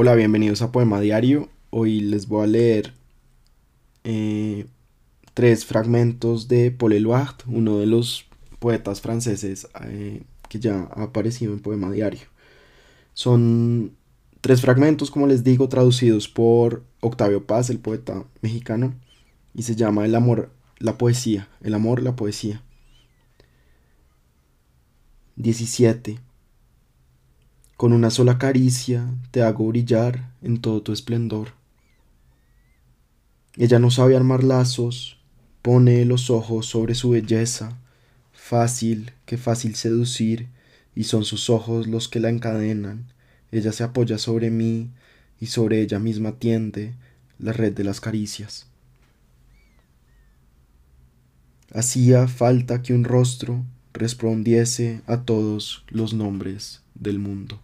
Hola, bienvenidos a Poema Diario. Hoy les voy a leer eh, tres fragmentos de Paul Eluard, uno de los poetas franceses eh, que ya ha aparecido en Poema Diario. Son tres fragmentos, como les digo, traducidos por Octavio Paz, el poeta mexicano, y se llama El amor, la poesía. El amor, la poesía. 17. Con una sola caricia te hago brillar en todo tu esplendor. Ella no sabe armar lazos, pone los ojos sobre su belleza, fácil, que fácil seducir, y son sus ojos los que la encadenan. Ella se apoya sobre mí y sobre ella misma tiende la red de las caricias. Hacía falta que un rostro respondiese a todos los nombres del mundo.